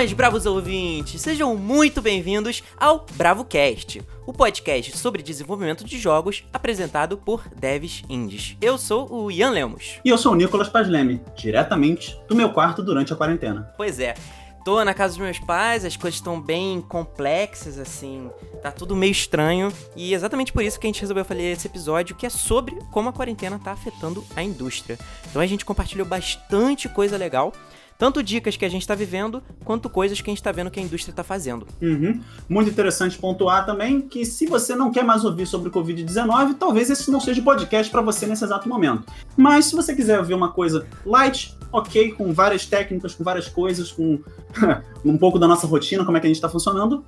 Saudações, bravos ouvintes! Sejam muito bem-vindos ao BravoCast, o podcast sobre desenvolvimento de jogos apresentado por devs indies. Eu sou o Ian Lemos. E eu sou o Nicolas Pasleme, diretamente do meu quarto durante a quarentena. Pois é, tô na casa dos meus pais, as coisas estão bem complexas, assim, tá tudo meio estranho. E exatamente por isso que a gente resolveu fazer esse episódio, que é sobre como a quarentena tá afetando a indústria. Então a gente compartilhou bastante coisa legal. Tanto dicas que a gente está vivendo, quanto coisas que a gente está vendo que a indústria está fazendo. Uhum. Muito interessante pontuar também que se você não quer mais ouvir sobre o Covid-19, talvez esse não seja o podcast para você nesse exato momento. Mas se você quiser ouvir uma coisa light, ok, com várias técnicas, com várias coisas, com um pouco da nossa rotina, como é que a gente está funcionando,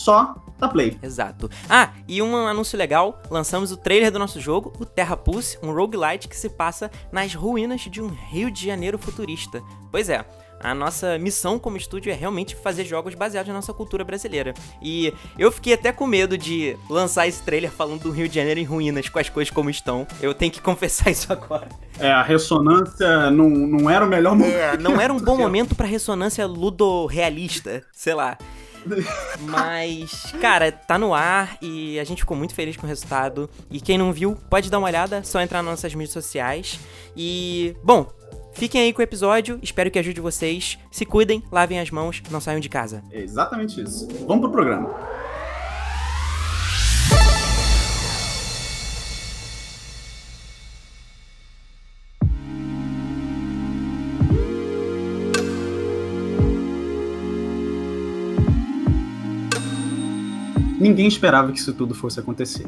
só da Play. Exato. Ah, e um anúncio legal: lançamos o trailer do nosso jogo, o Terra Pulse, um roguelite que se passa nas ruínas de um Rio de Janeiro futurista. Pois é. A nossa missão como estúdio é realmente fazer jogos baseados na nossa cultura brasileira. E eu fiquei até com medo de lançar esse trailer falando do Rio de Janeiro em ruínas, com as coisas como estão. Eu tenho que confessar isso agora. É, a ressonância não, não era o melhor momento. É, não era um bom momento pra ressonância ludo-realista, sei lá. Mas, cara, tá no ar e a gente ficou muito feliz com o resultado. E quem não viu, pode dar uma olhada, só entrar nas nossas mídias sociais. E, bom, fiquem aí com o episódio, espero que ajude vocês. Se cuidem, lavem as mãos, não saiam de casa. É exatamente isso. Vamos pro programa. Ninguém esperava que isso tudo fosse acontecer.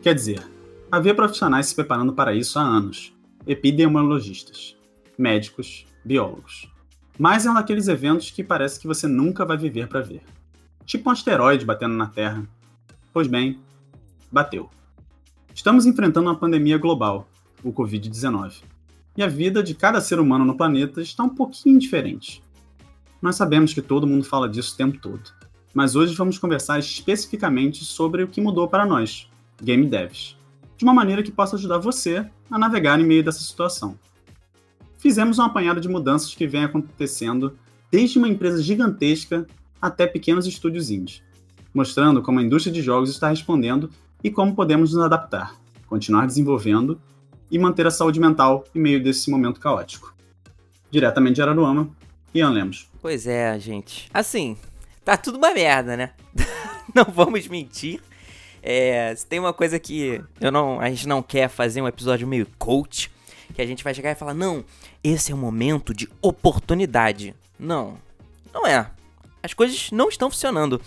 Quer dizer, havia profissionais se preparando para isso há anos: epidemiologistas, médicos, biólogos. Mas é um daqueles eventos que parece que você nunca vai viver para ver. Tipo um asteroide batendo na Terra. Pois bem, bateu. Estamos enfrentando uma pandemia global, o Covid-19. E a vida de cada ser humano no planeta está um pouquinho diferente. Nós sabemos que todo mundo fala disso o tempo todo mas hoje vamos conversar especificamente sobre o que mudou para nós, game devs, de uma maneira que possa ajudar você a navegar em meio dessa situação. Fizemos um apanhado de mudanças que vem acontecendo desde uma empresa gigantesca até pequenos estúdios indies, mostrando como a indústria de jogos está respondendo e como podemos nos adaptar, continuar desenvolvendo e manter a saúde mental em meio desse momento caótico. Diretamente de Araruama, Ian Lemos. Pois é, gente. Assim, tá tudo uma merda, né? não vamos mentir. É, se tem uma coisa que eu não, a gente não quer fazer um episódio meio coach, que a gente vai chegar e falar: não, esse é um momento de oportunidade. Não, não é. As coisas não estão funcionando.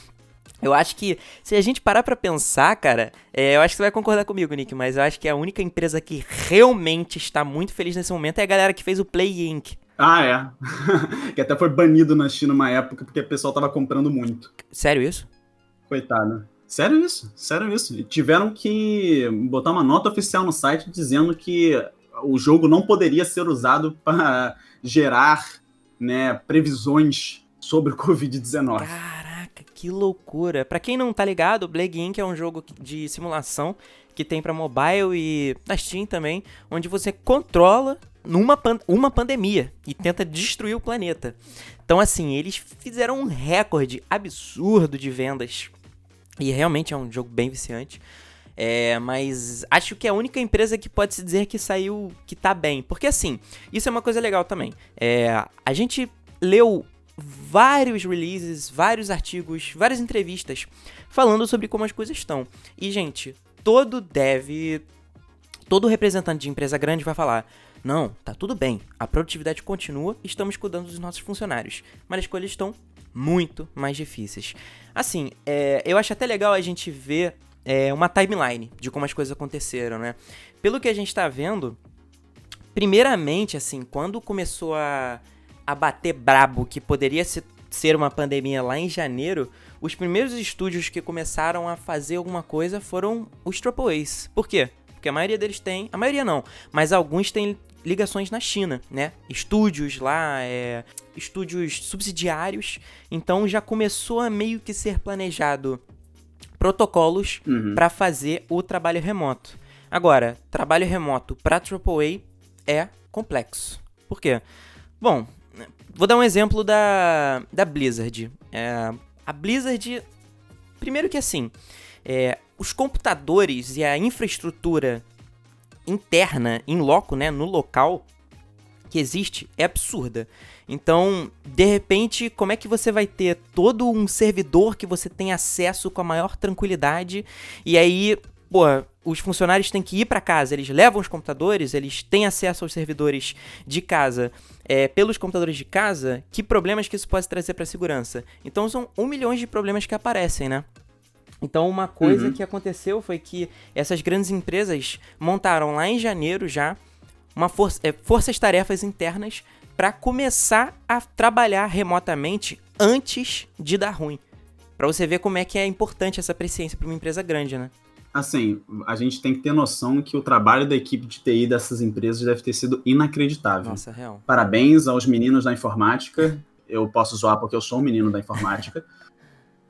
Eu acho que se a gente parar pra pensar, cara, é, eu acho que você vai concordar comigo, Nick, mas eu acho que a única empresa que realmente está muito feliz nesse momento é a galera que fez o Play Inc. Ah, é. que até foi banido na China uma época porque o pessoal tava comprando muito. Sério isso? Coitado. Sério isso, sério isso. E tiveram que botar uma nota oficial no site dizendo que o jogo não poderia ser usado para gerar né, previsões sobre o Covid-19. Caraca, que loucura. Para quem não tá ligado, Plague Inc. é um jogo de simulação que tem para mobile e na Steam também, onde você controla numa pan uma pandemia e tenta destruir o planeta. Então, assim, eles fizeram um recorde absurdo de vendas. E realmente é um jogo bem viciante. É, mas acho que é a única empresa que pode se dizer que saiu, que tá bem. Porque assim, isso é uma coisa legal também. É, a gente leu vários releases, vários artigos, várias entrevistas falando sobre como as coisas estão. E, gente, todo dev, todo representante de empresa grande vai falar: não, tá tudo bem, a produtividade continua, estamos cuidando dos nossos funcionários, mas as coisas estão muito mais difíceis. Assim, é, eu acho até legal a gente ver é, uma timeline de como as coisas aconteceram, né? Pelo que a gente tá vendo, primeiramente, assim, quando começou a, a bater brabo que poderia ser, ser uma pandemia lá em janeiro, os primeiros estúdios que começaram a fazer alguma coisa foram os AAAs. Por quê? Porque a maioria deles tem, a maioria não, mas alguns têm ligações na China, né? Estúdios lá, é, estúdios subsidiários. Então já começou a meio que ser planejado protocolos uhum. para fazer o trabalho remoto. Agora, trabalho remoto para AAA é complexo. Por quê? Bom, Vou dar um exemplo da, da Blizzard. É, a Blizzard. Primeiro que assim. É, os computadores e a infraestrutura interna, em loco, né, no local que existe, é absurda. Então, de repente, como é que você vai ter todo um servidor que você tem acesso com a maior tranquilidade e aí, pô, os funcionários têm que ir para casa, eles levam os computadores, eles têm acesso aos servidores de casa é, pelos computadores de casa, que problemas que isso pode trazer para a segurança? Então são um milhão de problemas que aparecem, né? Então, uma coisa uhum. que aconteceu foi que essas grandes empresas montaram lá em janeiro já uma força, é, forças-tarefas internas para começar a trabalhar remotamente antes de dar ruim. Para você ver como é que é importante essa presciência para uma empresa grande, né? Assim, a gente tem que ter noção que o trabalho da equipe de TI dessas empresas deve ter sido inacreditável. Nossa, real. Parabéns aos meninos da informática. Eu posso zoar porque eu sou um menino da informática.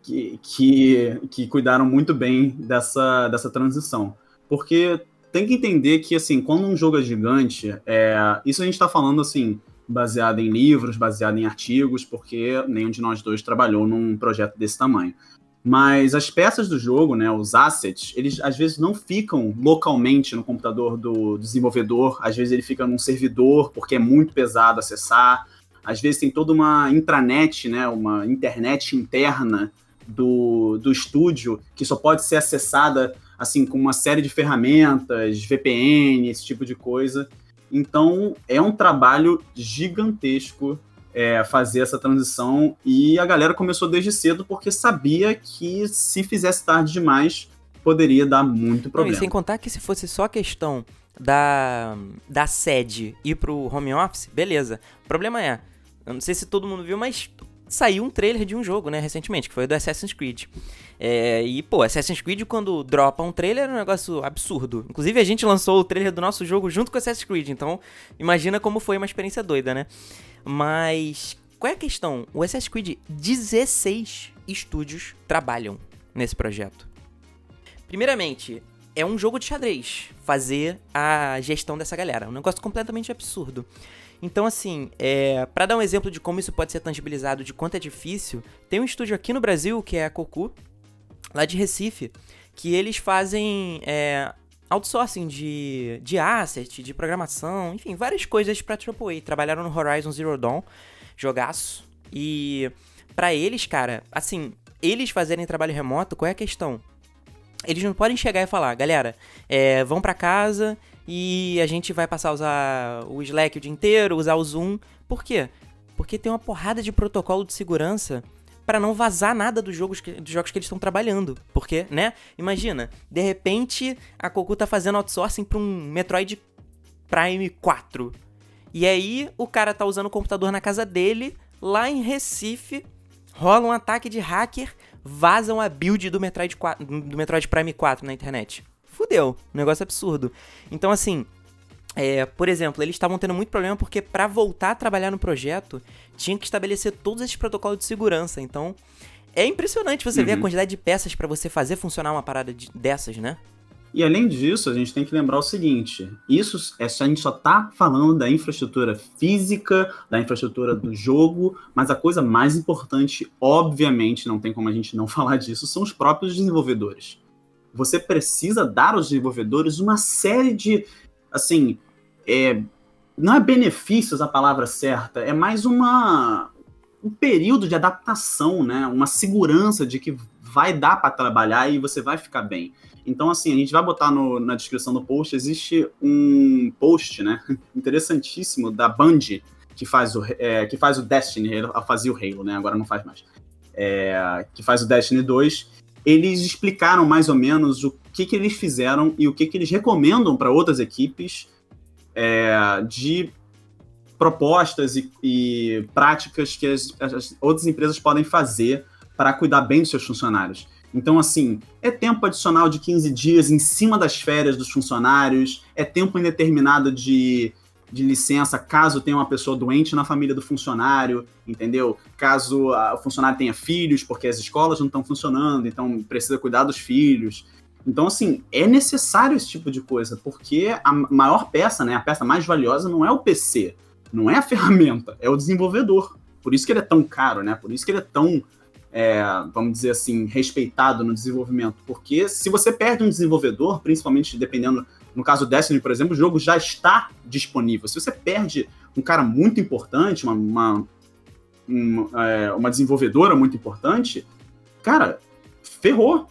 que, que, que cuidaram muito bem dessa, dessa transição. Porque tem que entender que, assim, quando um jogo é gigante, é, isso a gente está falando, assim, baseado em livros, baseado em artigos, porque nenhum de nós dois trabalhou num projeto desse tamanho. Mas as peças do jogo, né, os assets, eles às vezes não ficam localmente no computador do desenvolvedor, às vezes ele fica num servidor porque é muito pesado acessar, às vezes tem toda uma intranet, né, uma internet interna do, do estúdio que só pode ser acessada assim com uma série de ferramentas, VPN, esse tipo de coisa. Então é um trabalho gigantesco é, fazer essa transição e a galera começou desde cedo porque sabia que se fizesse tarde demais poderia dar muito problema. Não, e sem contar que se fosse só questão da, da sede ir pro home office, beleza. O problema é, eu não sei se todo mundo viu, mas saiu um trailer de um jogo, né, recentemente, que foi o do Assassin's Creed. É, e, pô, Assassin's Creed, quando dropa um trailer, é um negócio absurdo. Inclusive, a gente lançou o trailer do nosso jogo junto com Assassin's Creed, então imagina como foi uma experiência doida, né? Mas, qual é a questão? O Assassin's Creed, 16 estúdios trabalham nesse projeto. Primeiramente, é um jogo de xadrez fazer a gestão dessa galera. Um negócio completamente absurdo. Então, assim, é, para dar um exemplo de como isso pode ser tangibilizado, de quanto é difícil, tem um estúdio aqui no Brasil, que é a Cocu, lá de Recife, que eles fazem é, outsourcing de, de asset, de programação, enfim, várias coisas pra AAA. Trabalharam no Horizon Zero Dawn, jogaço. E para eles, cara, assim, eles fazerem trabalho remoto, qual é a questão? Eles não podem chegar e falar, galera, é, vão para casa e a gente vai passar a usar o Slack o dia inteiro, usar o Zoom. Por quê? Porque tem uma porrada de protocolo de segurança para não vazar nada dos jogos que, dos jogos que eles estão trabalhando. Porque, né? Imagina, de repente a Cocu tá fazendo outsourcing para um Metroid Prime 4. E aí o cara tá usando o computador na casa dele, lá em Recife, rola um ataque de hacker, vazam a build do Metroid, 4, do Metroid Prime 4 na internet fudeu. Um negócio absurdo. Então, assim, é, por exemplo, eles estavam tendo muito problema porque para voltar a trabalhar no projeto, tinha que estabelecer todos esses protocolos de segurança. Então, é impressionante você uhum. ver a uhum. quantidade de peças para você fazer funcionar uma parada de, dessas, né? E além disso, a gente tem que lembrar o seguinte: isso é, a gente só tá falando da infraestrutura física, da infraestrutura do jogo, mas a coisa mais importante, obviamente, não tem como a gente não falar disso, são os próprios desenvolvedores você precisa dar aos desenvolvedores uma série de, assim, é, não é benefícios a palavra certa, é mais uma um período de adaptação, né? Uma segurança de que vai dar para trabalhar e você vai ficar bem. Então, assim, a gente vai botar no, na descrição do post, existe um post, né? Interessantíssimo da Band, que faz o, é, que faz o Destiny, ela fazia o Halo, né? Agora não faz mais. É, que faz o Destiny 2 eles explicaram mais ou menos o que, que eles fizeram e o que, que eles recomendam para outras equipes é, de propostas e, e práticas que as, as, outras empresas podem fazer para cuidar bem dos seus funcionários. Então, assim, é tempo adicional de 15 dias em cima das férias dos funcionários, é tempo indeterminado de de licença caso tenha uma pessoa doente na família do funcionário, entendeu? Caso a, o funcionário tenha filhos, porque as escolas não estão funcionando, então precisa cuidar dos filhos. Então, assim, é necessário esse tipo de coisa, porque a maior peça, né, a peça mais valiosa não é o PC. Não é a ferramenta, é o desenvolvedor. Por isso que ele é tão caro, né? Por isso que ele é tão, é, vamos dizer assim, respeitado no desenvolvimento. Porque se você perde um desenvolvedor, principalmente dependendo, no caso do Destiny, por exemplo, o jogo já está disponível. Se você perde um cara muito importante, uma, uma, é, uma desenvolvedora muito importante, cara, ferrou.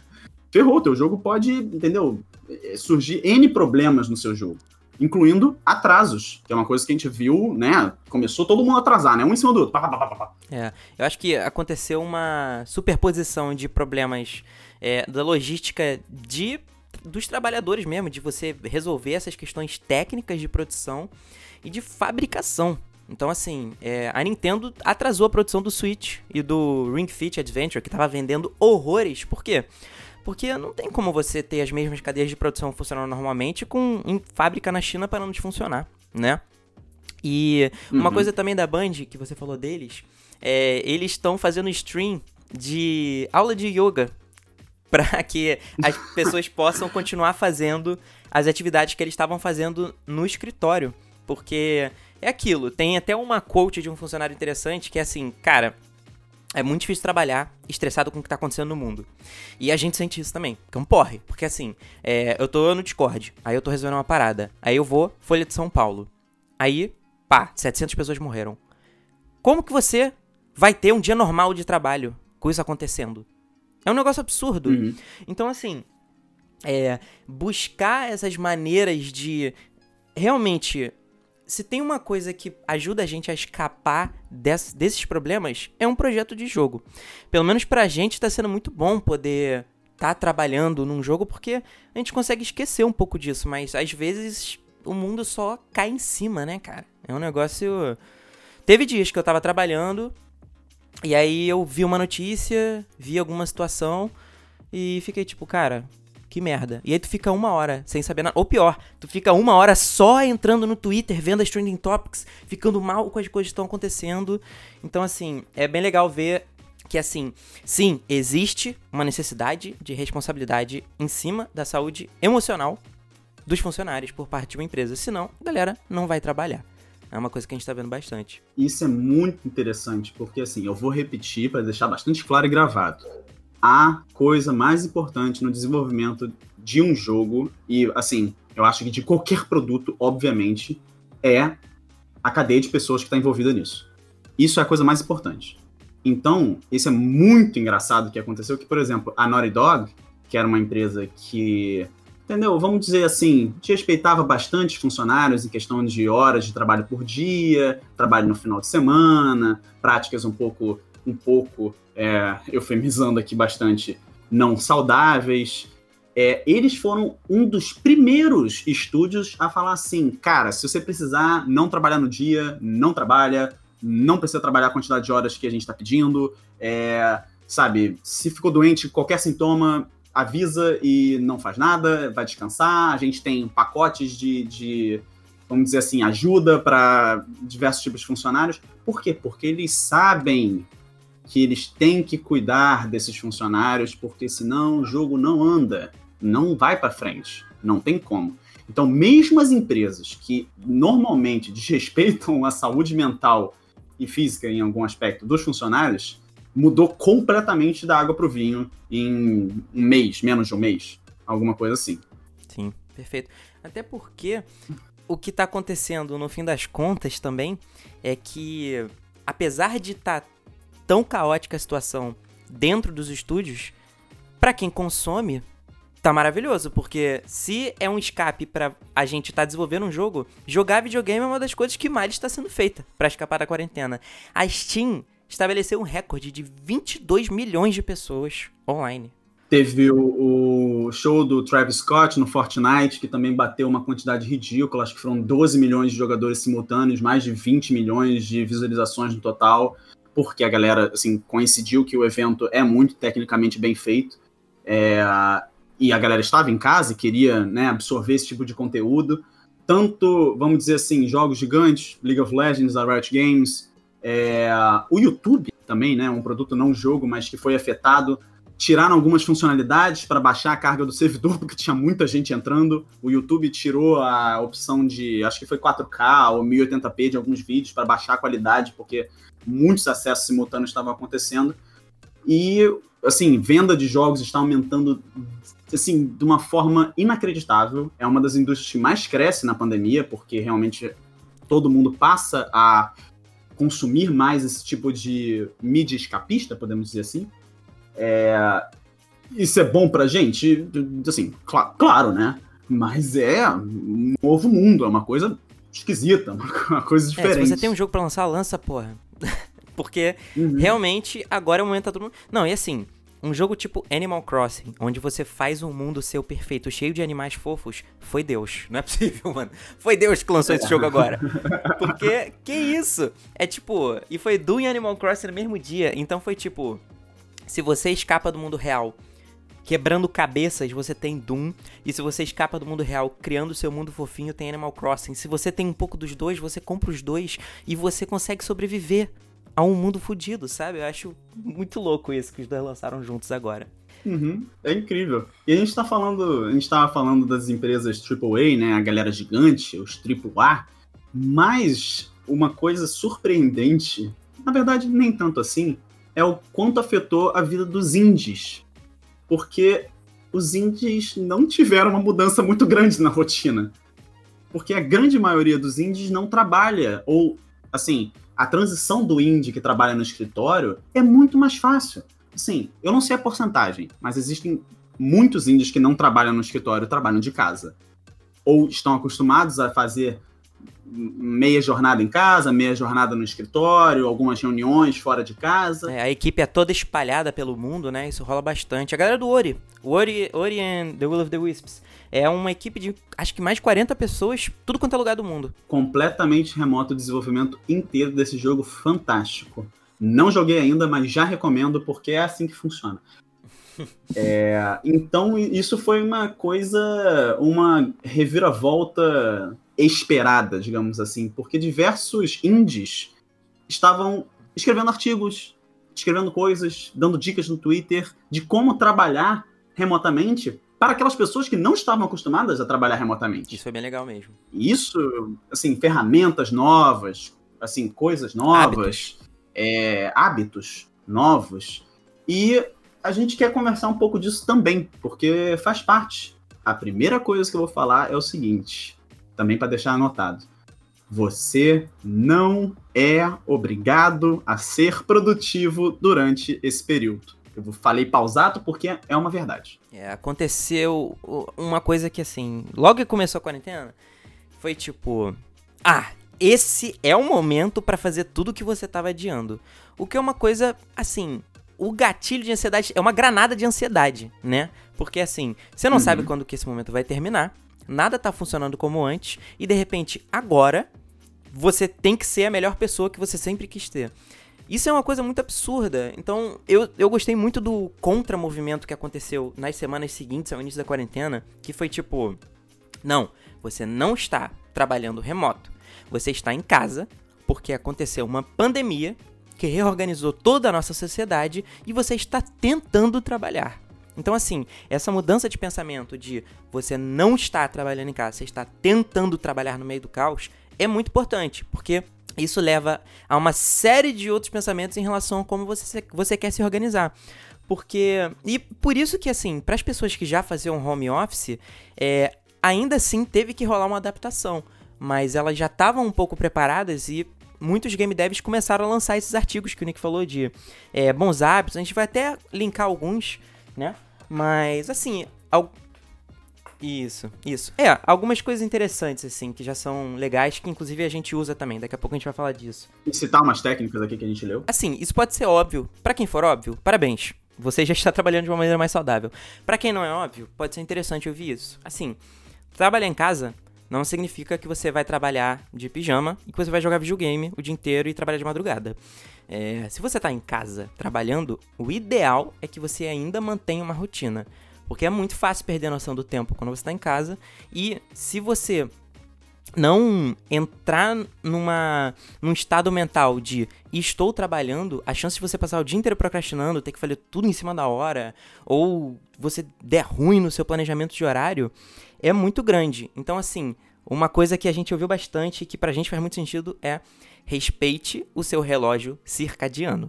ferrou. Teu jogo pode, entendeu? É, surgir N problemas no seu jogo incluindo atrasos, que é uma coisa que a gente viu, né? Começou todo mundo a atrasar, né? Um em cima do outro. Pá, pá, pá, é, eu acho que aconteceu uma superposição de problemas é, da logística de dos trabalhadores mesmo, de você resolver essas questões técnicas de produção e de fabricação. Então, assim, é, a Nintendo atrasou a produção do Switch e do Ring Fit Adventure, que estava vendendo horrores. Por quê? Porque não tem como você ter as mesmas cadeias de produção funcionando normalmente com fábrica na China parando de funcionar, né? E uma uhum. coisa também da Band, que você falou deles, é, eles estão fazendo stream de aula de yoga para que as pessoas possam continuar fazendo as atividades que eles estavam fazendo no escritório. Porque é aquilo, tem até uma quote de um funcionário interessante que é assim, cara, é muito difícil trabalhar estressado com o que tá acontecendo no mundo. E a gente sente isso também, que é um porre. Porque assim, é, eu tô no Discord, aí eu tô resolvendo uma parada. Aí eu vou, Folha de São Paulo. Aí, pá, 700 pessoas morreram. Como que você vai ter um dia normal de trabalho com isso acontecendo? É um negócio absurdo. Uhum. Então, assim, é, buscar essas maneiras de realmente se tem uma coisa que ajuda a gente a escapar desse, desses problemas, é um projeto de jogo. Pelo menos pra gente está sendo muito bom poder estar tá trabalhando num jogo, porque a gente consegue esquecer um pouco disso, mas às vezes o mundo só cai em cima, né, cara? É um negócio. Teve dias que eu tava trabalhando, e aí eu vi uma notícia, vi alguma situação, e fiquei tipo, cara, que merda. E aí tu fica uma hora sem saber nada. Ou pior, tu fica uma hora só entrando no Twitter, vendo as trending topics, ficando mal com as coisas que estão acontecendo. Então, assim, é bem legal ver que, assim, sim, existe uma necessidade de responsabilidade em cima da saúde emocional dos funcionários por parte de uma empresa. Senão, a galera não vai trabalhar. É uma coisa que a gente está vendo bastante. Isso é muito interessante, porque assim, eu vou repetir para deixar bastante claro e gravado a coisa mais importante no desenvolvimento de um jogo, e assim, eu acho que de qualquer produto, obviamente, é a cadeia de pessoas que está envolvida nisso. Isso é a coisa mais importante. Então, isso é muito engraçado que aconteceu, que, por exemplo, a Naughty Dog, que era uma empresa que, entendeu, vamos dizer assim, respeitava bastante funcionários em questão de horas de trabalho por dia, trabalho no final de semana, práticas um pouco um pouco, é, eufemizando aqui bastante, não saudáveis. É, eles foram um dos primeiros estúdios a falar assim, cara, se você precisar não trabalhar no dia, não trabalha, não precisa trabalhar a quantidade de horas que a gente está pedindo, é, sabe, se ficou doente, qualquer sintoma, avisa e não faz nada, vai descansar, a gente tem pacotes de, de vamos dizer assim, ajuda para diversos tipos de funcionários. Por quê? Porque eles sabem que eles têm que cuidar desses funcionários, porque senão o jogo não anda, não vai para frente, não tem como. Então, mesmo as empresas que normalmente desrespeitam a saúde mental e física em algum aspecto dos funcionários, mudou completamente da água para o vinho em um mês, menos de um mês, alguma coisa assim. Sim, perfeito. Até porque o que está acontecendo no fim das contas também é que, apesar de estar tá tão caótica a situação dentro dos estúdios, para quem consome, tá maravilhoso, porque se é um escape para a gente estar tá desenvolvendo um jogo, jogar videogame é uma das coisas que mais está sendo feita para escapar da quarentena. A Steam estabeleceu um recorde de 22 milhões de pessoas online. Teve o, o, show do Travis Scott no Fortnite, que também bateu uma quantidade ridícula, acho que foram 12 milhões de jogadores simultâneos, mais de 20 milhões de visualizações no total porque a galera assim, coincidiu que o evento é muito tecnicamente bem feito. É, e a galera estava em casa e queria né, absorver esse tipo de conteúdo. Tanto, vamos dizer assim, jogos gigantes, League of Legends, a Riot Games, é, o YouTube também, né, um produto não jogo, mas que foi afetado. tiraram algumas funcionalidades para baixar a carga do servidor, porque tinha muita gente entrando. O YouTube tirou a opção de, acho que foi 4K ou 1080p de alguns vídeos para baixar a qualidade, porque muitos acessos simultâneos estavam acontecendo. E, assim, venda de jogos está aumentando, assim, de uma forma inacreditável. É uma das indústrias que mais cresce na pandemia, porque realmente todo mundo passa a consumir mais esse tipo de mídia escapista, podemos dizer assim. É, isso é bom pra gente? Assim, cl claro, né? Mas é um novo mundo, é uma coisa esquisita, uma coisa diferente. É, se você tem um jogo para lançar, lança, porra. Porque uhum. realmente agora é o momento tá todo mundo. Não, e assim, um jogo tipo Animal Crossing, onde você faz um mundo seu perfeito, cheio de animais fofos, foi Deus. Não é possível, mano. Foi Deus que lançou é. esse jogo agora. Porque, que isso? É tipo, e foi Doom e Animal Crossing no mesmo dia. Então foi tipo, se você escapa do mundo real quebrando cabeças, você tem Doom. E se você escapa do mundo real criando seu mundo fofinho, tem Animal Crossing. Se você tem um pouco dos dois, você compra os dois e você consegue sobreviver a um mundo fodido, sabe? Eu acho muito louco isso que os dois lançaram juntos agora. Uhum, é incrível. E a gente tá falando, a gente tava falando das empresas AAA, né, a galera gigante, os AAA, mas uma coisa surpreendente, na verdade nem tanto assim, é o quanto afetou a vida dos indies. Porque os indies não tiveram uma mudança muito grande na rotina. Porque a grande maioria dos indies não trabalha, ou, assim, a transição do indie que trabalha no escritório é muito mais fácil. Assim, eu não sei a porcentagem, mas existem muitos indies que não trabalham no escritório, trabalham de casa. Ou estão acostumados a fazer meia jornada em casa, meia jornada no escritório, algumas reuniões fora de casa. É, a equipe é toda espalhada pelo mundo, né? Isso rola bastante. A galera do Ori, o Ori, Ori and the Will of the Wisps, é uma equipe de acho que mais de 40 pessoas, tudo quanto é lugar do mundo. Completamente remoto o desenvolvimento inteiro desse jogo fantástico. Não joguei ainda, mas já recomendo porque é assim que funciona. é, então isso foi uma coisa, uma reviravolta esperada, digamos assim, porque diversos indies estavam escrevendo artigos, escrevendo coisas, dando dicas no Twitter de como trabalhar remotamente para aquelas pessoas que não estavam acostumadas a trabalhar remotamente. Isso foi bem legal mesmo. Isso, assim, ferramentas novas, assim, coisas novas, hábitos, é, hábitos novos. E a gente quer conversar um pouco disso também, porque faz parte. A primeira coisa que eu vou falar é o seguinte: também para deixar anotado. Você não é obrigado a ser produtivo durante esse período. Eu falei pausado porque é uma verdade. É, aconteceu uma coisa que, assim, logo que começou a quarentena, foi tipo: ah, esse é o momento para fazer tudo que você tava adiando. O que é uma coisa, assim, o gatilho de ansiedade é uma granada de ansiedade, né? Porque, assim, você não uhum. sabe quando que esse momento vai terminar nada tá funcionando como antes, e de repente, agora, você tem que ser a melhor pessoa que você sempre quis ter. Isso é uma coisa muito absurda. Então, eu, eu gostei muito do contra-movimento que aconteceu nas semanas seguintes ao início da quarentena, que foi tipo: não, você não está trabalhando remoto. Você está em casa porque aconteceu uma pandemia que reorganizou toda a nossa sociedade e você está tentando trabalhar. Então, assim, essa mudança de pensamento de você não está trabalhando em casa, você está tentando trabalhar no meio do caos, é muito importante, porque isso leva a uma série de outros pensamentos em relação a como você, você quer se organizar. Porque. E por isso que, assim, para as pessoas que já faziam home office, é, ainda assim teve que rolar uma adaptação. Mas elas já estavam um pouco preparadas e muitos game devs começaram a lançar esses artigos que o Nick falou de é, bons hábitos. A gente vai até linkar alguns né? Mas, assim, al... Isso, isso. É, algumas coisas interessantes, assim, que já são legais, que inclusive a gente usa também. Daqui a pouco a gente vai falar disso. E citar umas técnicas aqui que a gente leu? Assim, isso pode ser óbvio. para quem for óbvio, parabéns. Você já está trabalhando de uma maneira mais saudável. para quem não é óbvio, pode ser interessante ouvir isso. Assim, trabalhar em casa não significa que você vai trabalhar de pijama e que você vai jogar videogame o dia inteiro e trabalhar de madrugada. É, se você está em casa trabalhando, o ideal é que você ainda mantenha uma rotina. Porque é muito fácil perder a noção do tempo quando você está em casa. E se você não entrar numa, num estado mental de estou trabalhando, a chance de você passar o dia inteiro procrastinando, ter que fazer tudo em cima da hora, ou você der ruim no seu planejamento de horário, é muito grande. Então, assim, uma coisa que a gente ouviu bastante e que pra gente faz muito sentido é respeite o seu relógio circadiano.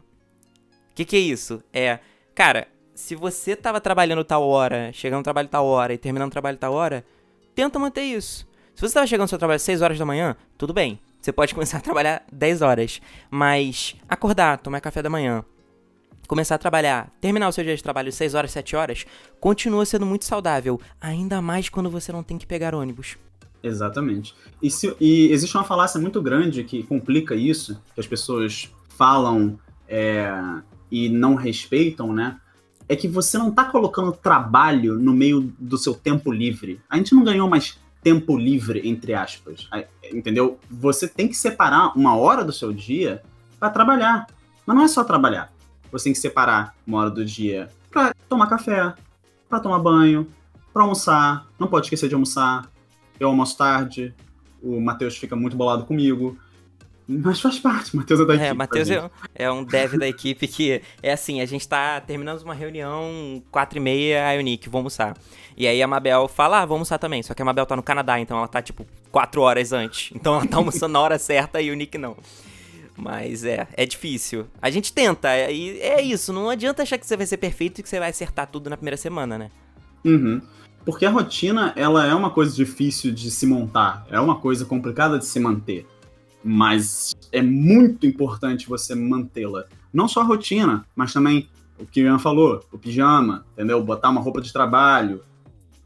O que, que é isso? É, cara, se você tava trabalhando tal hora, chegando no trabalho tal hora e terminando o trabalho tal hora, tenta manter isso. Se você estava chegando no seu trabalho às 6 horas da manhã, tudo bem. Você pode começar a trabalhar 10 horas. Mas acordar, tomar café da manhã, começar a trabalhar, terminar o seu dia de trabalho 6 horas, 7 horas, continua sendo muito saudável. Ainda mais quando você não tem que pegar ônibus. Exatamente. E, se, e existe uma falácia muito grande que complica isso, que as pessoas falam é, e não respeitam, né? É que você não está colocando trabalho no meio do seu tempo livre. A gente não ganhou mais tempo livre, entre aspas. Entendeu? Você tem que separar uma hora do seu dia para trabalhar. Mas não é só trabalhar. Você tem que separar uma hora do dia para tomar café, para tomar banho, para almoçar. Não pode esquecer de almoçar. Eu almoço tarde. O Matheus fica muito bolado comigo. Mas faz parte, Matheus é da equipe. É, Matheus é, é, um dev da equipe que é assim, a gente tá terminando uma reunião, quatro e meia, aí o Nick, vamos almoçar. E aí a Mabel fala, ah, vamos almoçar também. Só que a Mabel tá no Canadá, então ela tá, tipo, quatro horas antes. Então ela tá almoçando na hora certa e o Nick não. Mas é, é difícil. A gente tenta, e é isso. Não adianta achar que você vai ser perfeito e que você vai acertar tudo na primeira semana, né? Uhum. Porque a rotina, ela é uma coisa difícil de se montar. É uma coisa complicada de se manter mas é muito importante você mantê-la. Não só a rotina, mas também o que o Ian falou, o pijama, entendeu? Botar uma roupa de trabalho,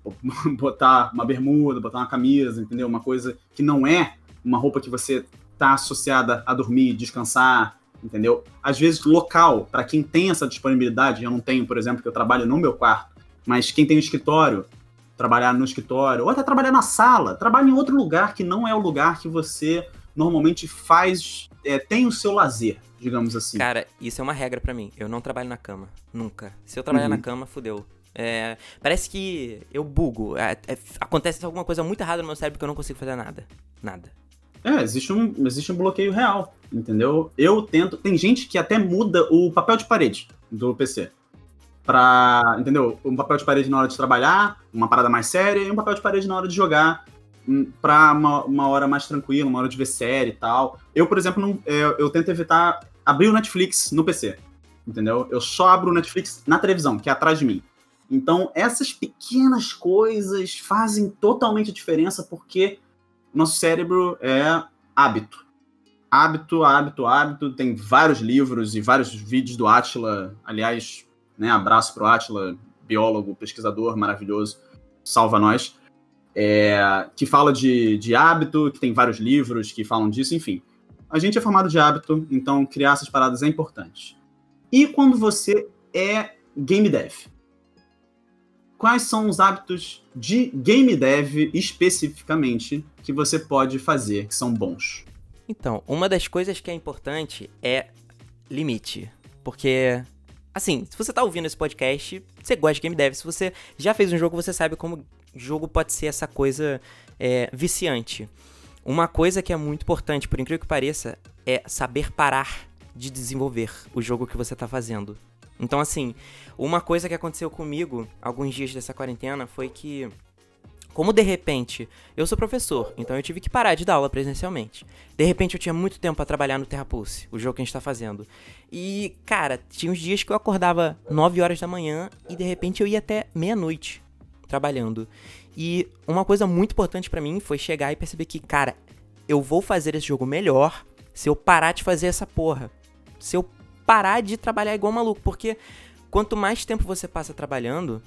botar uma bermuda, botar uma camisa, entendeu? Uma coisa que não é uma roupa que você tá associada a dormir, descansar, entendeu? Às vezes local, para quem tem essa disponibilidade, eu não tenho, por exemplo, que eu trabalho no meu quarto, mas quem tem um escritório, trabalhar no escritório, ou até trabalhar na sala, trabalhar em outro lugar que não é o lugar que você normalmente faz, é, tem o seu lazer, digamos assim. Cara, isso é uma regra para mim. Eu não trabalho na cama, nunca. Se eu trabalhar uhum. na cama, fudeu. É, parece que eu bugo. É, é, acontece alguma coisa muito errada no meu cérebro que eu não consigo fazer nada. Nada. É, existe um, existe um bloqueio real, entendeu? Eu tento. Tem gente que até muda o papel de parede do PC. Pra, entendeu? Um papel de parede na hora de trabalhar, uma parada mais séria, e um papel de parede na hora de jogar pra uma, uma, hora mais tranquila, uma hora de ver série e tal. Eu, por exemplo, não, eu, é, eu tento evitar abrir o Netflix no PC, entendeu? Eu só abro o Netflix na televisão, que é atrás de mim. Então, essas pequenas coisas fazem totalmente diferença porque nosso cérebro é hábito. Hábito, hábito, hábito. Tem vários livros e vários vídeos do Atila. Aliás, né, abraço pro Atila, biólogo, pesquisador maravilhoso. Salva nós é, que fala de, de hábito, que tem vários livros que falam disso, enfim. A gente é formado de hábito, então criar essas paradas é importante. E quando você é game dev? Quais são os hábitos de game dev especificamente que você pode fazer que são bons? Então, uma das coisas que é importante é limite. Porque assim, se você tá ouvindo esse podcast, você gosta de game dev. Se você já fez um jogo, você sabe como jogo pode ser essa coisa é, viciante. Uma coisa que é muito importante, por incrível que pareça, é saber parar de desenvolver o jogo que você está fazendo. Então, assim, uma coisa que aconteceu comigo alguns dias dessa quarentena foi que, como de repente, eu sou professor, então eu tive que parar de dar aula presencialmente. De repente eu tinha muito tempo para trabalhar no Terra Pulse, o jogo que a gente tá fazendo. E, cara, tinha uns dias que eu acordava 9 horas da manhã e de repente eu ia até meia-noite trabalhando. E uma coisa muito importante para mim foi chegar e perceber que, cara, eu vou fazer esse jogo melhor se eu parar de fazer essa porra. Se eu parar de trabalhar igual maluco, porque quanto mais tempo você passa trabalhando,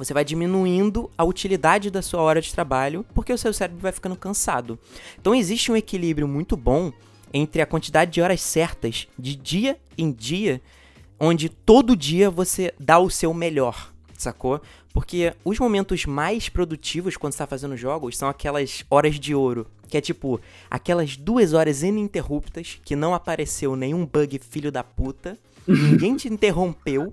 você vai diminuindo a utilidade da sua hora de trabalho, porque o seu cérebro vai ficando cansado. Então existe um equilíbrio muito bom entre a quantidade de horas certas, de dia em dia, onde todo dia você dá o seu melhor, sacou? Porque os momentos mais produtivos quando você tá fazendo jogos são aquelas horas de ouro. Que é tipo, aquelas duas horas ininterruptas que não apareceu nenhum bug filho da puta, ninguém te interrompeu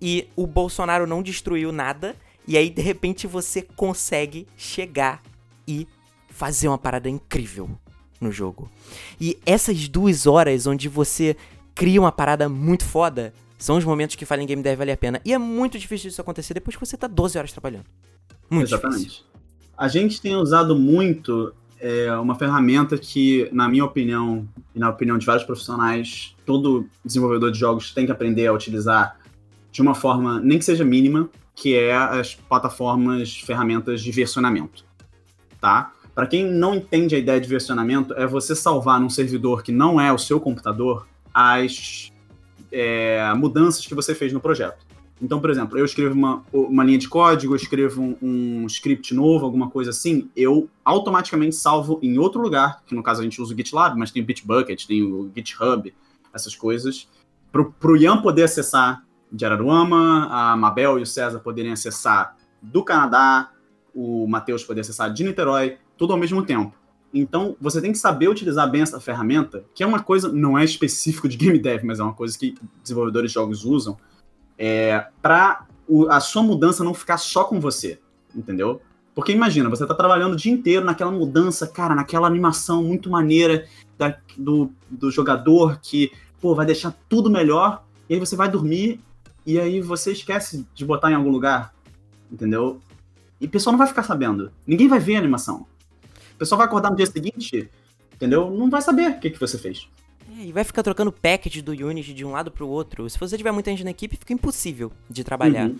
e o Bolsonaro não destruiu nada. E aí, de repente, você consegue chegar e fazer uma parada incrível no jogo. E essas duas horas onde você cria uma parada muito foda são os momentos que Fallen Game deve valer a pena. E é muito difícil isso acontecer depois que você tá 12 horas trabalhando. Muito Exatamente. difícil. A gente tem usado muito é, uma ferramenta que, na minha opinião, e na opinião de vários profissionais, todo desenvolvedor de jogos tem que aprender a utilizar de uma forma, nem que seja mínima, que é as plataformas, ferramentas de versionamento. Tá? Para quem não entende a ideia de versionamento, é você salvar num servidor que não é o seu computador as é, mudanças que você fez no projeto. Então, por exemplo, eu escrevo uma, uma linha de código, eu escrevo um, um, script novo, alguma coisa assim, eu automaticamente salvo em outro lugar, que no caso a gente usa o GitLab, mas tem o Bitbucket, tem o GitHub, essas coisas, para o Ian poder acessar de Araruama, a Mabel e o César poderem acessar do Canadá, o Matheus poder acessar de Niterói, tudo ao mesmo tempo. Então, você tem que saber utilizar bem essa ferramenta, que é uma coisa, não é específico de game dev, mas é uma coisa que desenvolvedores de jogos usam, é, para a sua mudança não ficar só com você, entendeu? Porque imagina, você tá trabalhando o dia inteiro naquela mudança, cara, naquela animação muito maneira da, do, do jogador que, pô, vai deixar tudo melhor, e aí você vai dormir, e aí você esquece de botar em algum lugar, entendeu? E o pessoal não vai ficar sabendo. Ninguém vai ver a animação. O pessoal vai acordar no dia seguinte, entendeu? Não vai saber o que, que você fez. É, e vai ficar trocando package do Unity de um lado pro outro. Se você tiver muita gente na equipe, fica impossível de trabalhar. Uhum.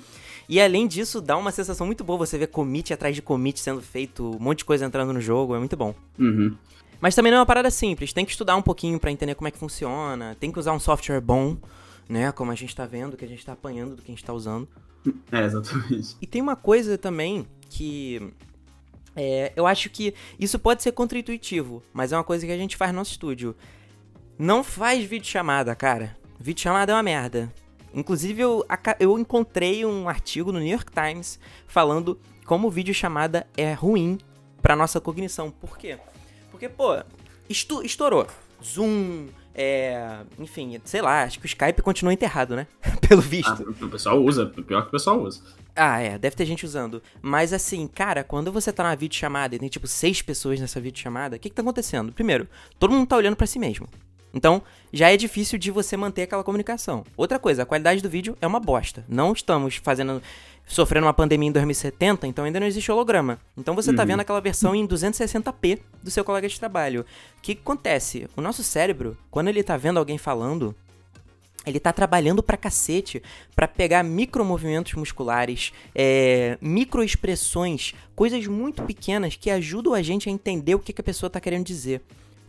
E além disso, dá uma sensação muito boa você ver commit atrás de commit sendo feito, um monte de coisa entrando no jogo, é muito bom. Uhum. Mas também não é uma parada simples, tem que estudar um pouquinho para entender como é que funciona, tem que usar um software bom, né? Como a gente tá vendo, que a gente tá apanhando do que a gente tá usando. É, exatamente. E tem uma coisa também que é, eu acho que isso pode ser contra-intuitivo, mas é uma coisa que a gente faz no nosso estúdio. Não faz vídeo chamada, cara. Vídeo chamada é uma merda. Inclusive, eu, eu encontrei um artigo no New York Times falando como vídeo chamada é ruim para nossa cognição. Por quê? Porque, pô, estourou. Zoom, é, enfim, sei lá, acho que o Skype continua enterrado, né? Pelo visto. Ah, o pessoal usa, pior que o pessoal usa. Ah, é, deve ter gente usando. Mas assim, cara, quando você tá numa videochamada e tem tipo seis pessoas nessa videochamada, o que que tá acontecendo? Primeiro, todo mundo tá olhando para si mesmo. Então, já é difícil de você manter aquela comunicação. Outra coisa, a qualidade do vídeo é uma bosta. Não estamos fazendo sofrendo uma pandemia em 2070, então ainda não existe holograma. Então você tá uhum. vendo aquela versão em 260p do seu colega de trabalho. O que acontece? O nosso cérebro, quando ele tá vendo alguém falando, ele tá trabalhando pra cacete para pegar micromovimentos musculares, é, microexpressões, coisas muito pequenas que ajudam a gente a entender o que, que a pessoa tá querendo dizer.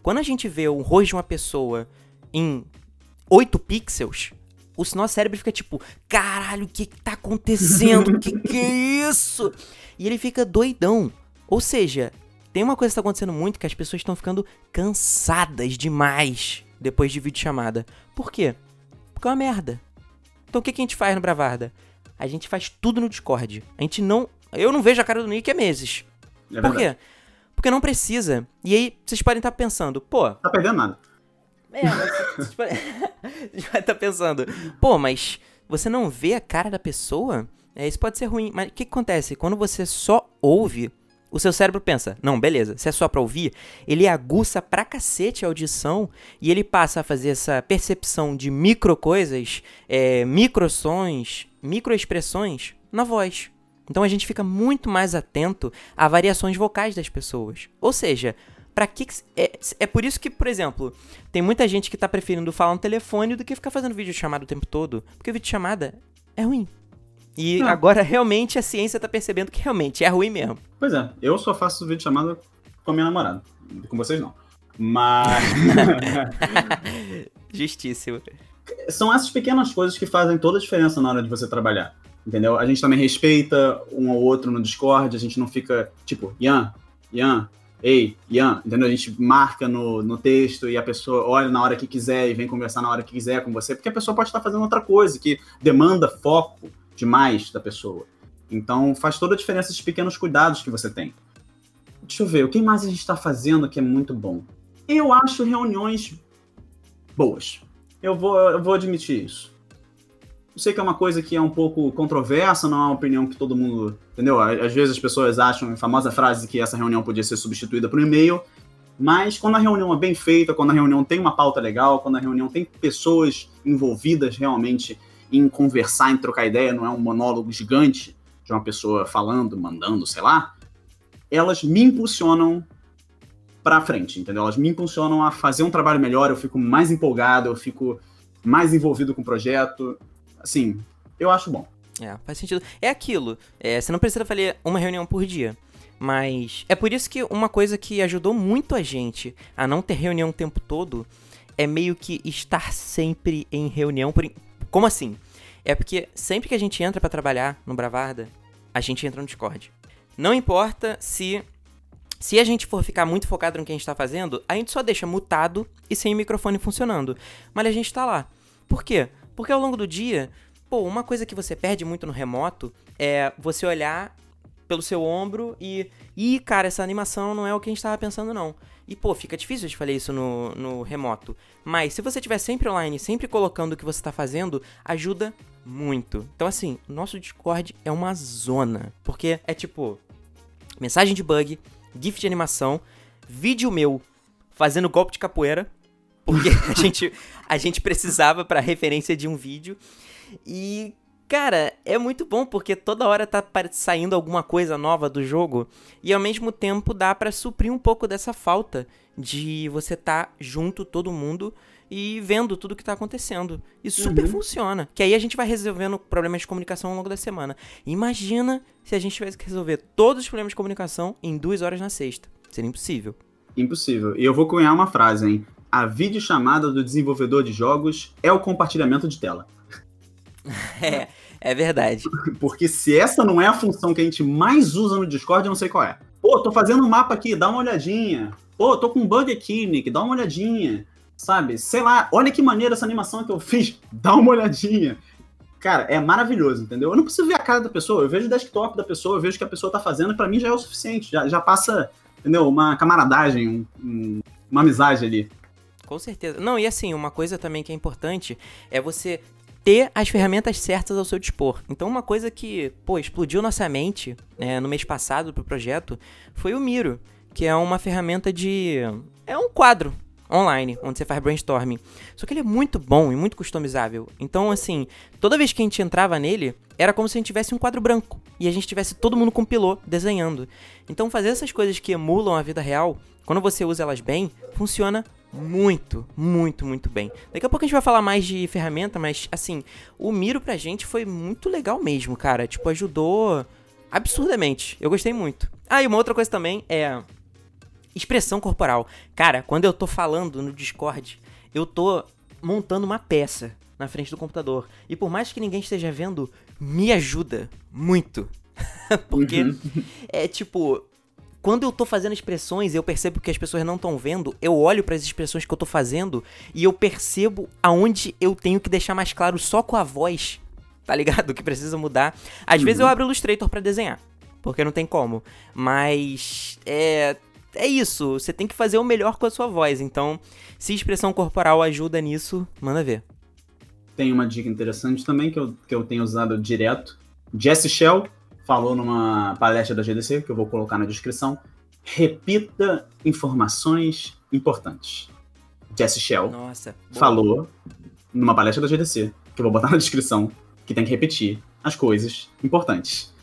Quando a gente vê o rosto de uma pessoa em 8 pixels, o nosso cérebro fica tipo, caralho, o que, que tá acontecendo? O que, que é isso? E ele fica doidão. Ou seja, tem uma coisa que tá acontecendo muito que as pessoas estão ficando cansadas demais depois de videochamada. Por quê? Porque é uma merda. Então o que, que a gente faz no Bravarda? A gente faz tudo no Discord. A gente não. Eu não vejo a cara do Nick há meses. É Por quê? Porque não precisa. E aí vocês podem estar pensando, pô. Tá perdendo nada. É, mas vocês podem estar tá pensando, pô, mas você não vê a cara da pessoa? É, isso pode ser ruim. Mas o que, que acontece? Quando você só ouve o seu cérebro pensa, não, beleza, se é só pra ouvir, ele aguça pra cacete a audição e ele passa a fazer essa percepção de micro coisas, é, micro sons, micro expressões na voz. Então a gente fica muito mais atento a variações vocais das pessoas. Ou seja, para que, que é, é, por isso que, por exemplo, tem muita gente que tá preferindo falar no telefone do que ficar fazendo vídeo chamada o tempo todo, porque vídeo chamada é ruim. E ah. agora realmente a ciência tá percebendo que realmente é ruim mesmo. Pois é, eu só faço vídeo chamada com a minha namorada. Com vocês não. Mas. Justíssimo. São essas pequenas coisas que fazem toda a diferença na hora de você trabalhar. Entendeu? A gente também respeita um ao outro no Discord, a gente não fica tipo, Ian, Ian, ei, Ian, entendeu? A gente marca no, no texto e a pessoa olha na hora que quiser e vem conversar na hora que quiser com você, porque a pessoa pode estar fazendo outra coisa que demanda foco demais da pessoa. Então faz toda a diferença esses pequenos cuidados que você tem. Deixa eu ver, o que mais a gente está fazendo que é muito bom? Eu acho reuniões boas. Eu vou, eu vou admitir isso. Eu sei que é uma coisa que é um pouco controversa, não é uma opinião que todo mundo. Entendeu? Às vezes as pessoas acham a famosa frase que essa reunião podia ser substituída por um e-mail. Mas quando a reunião é bem feita, quando a reunião tem uma pauta legal, quando a reunião tem pessoas envolvidas realmente em conversar, em trocar ideia, não é um monólogo gigante de uma pessoa falando, mandando, sei lá, elas me impulsionam para frente, entendeu? Elas me impulsionam a fazer um trabalho melhor, eu fico mais empolgado, eu fico mais envolvido com o projeto assim, eu acho bom. É, faz sentido. É aquilo. É, você não precisa fazer uma reunião por dia. Mas é por isso que uma coisa que ajudou muito a gente a não ter reunião o tempo todo é meio que estar sempre em reunião. Por... Como assim? É porque sempre que a gente entra para trabalhar no Bravarda, a gente entra no Discord. Não importa se se a gente for ficar muito focado no que a gente tá fazendo, a gente só deixa mutado e sem o microfone funcionando. Mas a gente tá lá. Por quê? Porque ao longo do dia, pô, uma coisa que você perde muito no remoto é você olhar pelo seu ombro e. Ih, cara, essa animação não é o que a gente tava pensando, não. E, pô, fica difícil de fazer isso no, no remoto. Mas se você estiver sempre online, sempre colocando o que você tá fazendo, ajuda muito. Então, assim, nosso Discord é uma zona. Porque é tipo. Mensagem de bug, GIF de animação, vídeo meu fazendo golpe de capoeira porque a gente, a gente precisava para referência de um vídeo. E, cara, é muito bom porque toda hora tá saindo alguma coisa nova do jogo e ao mesmo tempo dá para suprir um pouco dessa falta de você tá junto todo mundo e vendo tudo que tá acontecendo. E super uhum. funciona. Que aí a gente vai resolvendo problemas de comunicação ao longo da semana. Imagina se a gente tivesse que resolver todos os problemas de comunicação em duas horas na sexta. Seria impossível. Impossível. E eu vou cunhar uma frase, hein? A videochamada do desenvolvedor de jogos é o compartilhamento de tela. É, é verdade. Porque se essa não é a função que a gente mais usa no Discord, eu não sei qual é. Pô, tô fazendo um mapa aqui, dá uma olhadinha. Pô, tô com um bug aqui, Nick, dá uma olhadinha. Sabe? Sei lá, olha que maneira essa animação que eu fiz, dá uma olhadinha. Cara, é maravilhoso, entendeu? Eu não preciso ver a cara da pessoa, eu vejo o desktop da pessoa, eu vejo o que a pessoa tá fazendo, para mim já é o suficiente, já, já passa, entendeu? Uma camaradagem, um, um, uma amizade ali. Com certeza. Não, e assim, uma coisa também que é importante é você ter as ferramentas certas ao seu dispor. Então, uma coisa que, pô, explodiu nossa mente né, no mês passado pro projeto foi o Miro, que é uma ferramenta de. É um quadro online, onde você faz brainstorming. Só que ele é muito bom e muito customizável. Então, assim, toda vez que a gente entrava nele, era como se a gente tivesse um quadro branco e a gente tivesse todo mundo com pilô desenhando. Então, fazer essas coisas que emulam a vida real, quando você usa elas bem, funciona muito, muito, muito bem. Daqui a pouco a gente vai falar mais de ferramenta, mas assim, o Miro pra gente foi muito legal mesmo, cara. Tipo, ajudou absurdamente. Eu gostei muito. Ah, e uma outra coisa também é expressão corporal. Cara, quando eu tô falando no Discord, eu tô montando uma peça na frente do computador. E por mais que ninguém esteja vendo, me ajuda muito. Porque uhum. é tipo, quando eu tô fazendo expressões e eu percebo que as pessoas não estão vendo, eu olho para as expressões que eu tô fazendo e eu percebo aonde eu tenho que deixar mais claro só com a voz, tá ligado? Que precisa mudar. Às uhum. vezes eu uhum. abro o Illustrator para desenhar, porque não tem como. Mas é é isso, você tem que fazer o melhor com a sua voz. Então, se expressão corporal ajuda nisso, manda ver. Tem uma dica interessante também que eu, que eu tenho usado direto. Jesse Shell falou numa palestra da GDC, que eu vou colocar na descrição. Repita informações importantes. Jesse Shell Nossa, falou numa palestra da GDC, que eu vou botar na descrição, que tem que repetir as coisas importantes.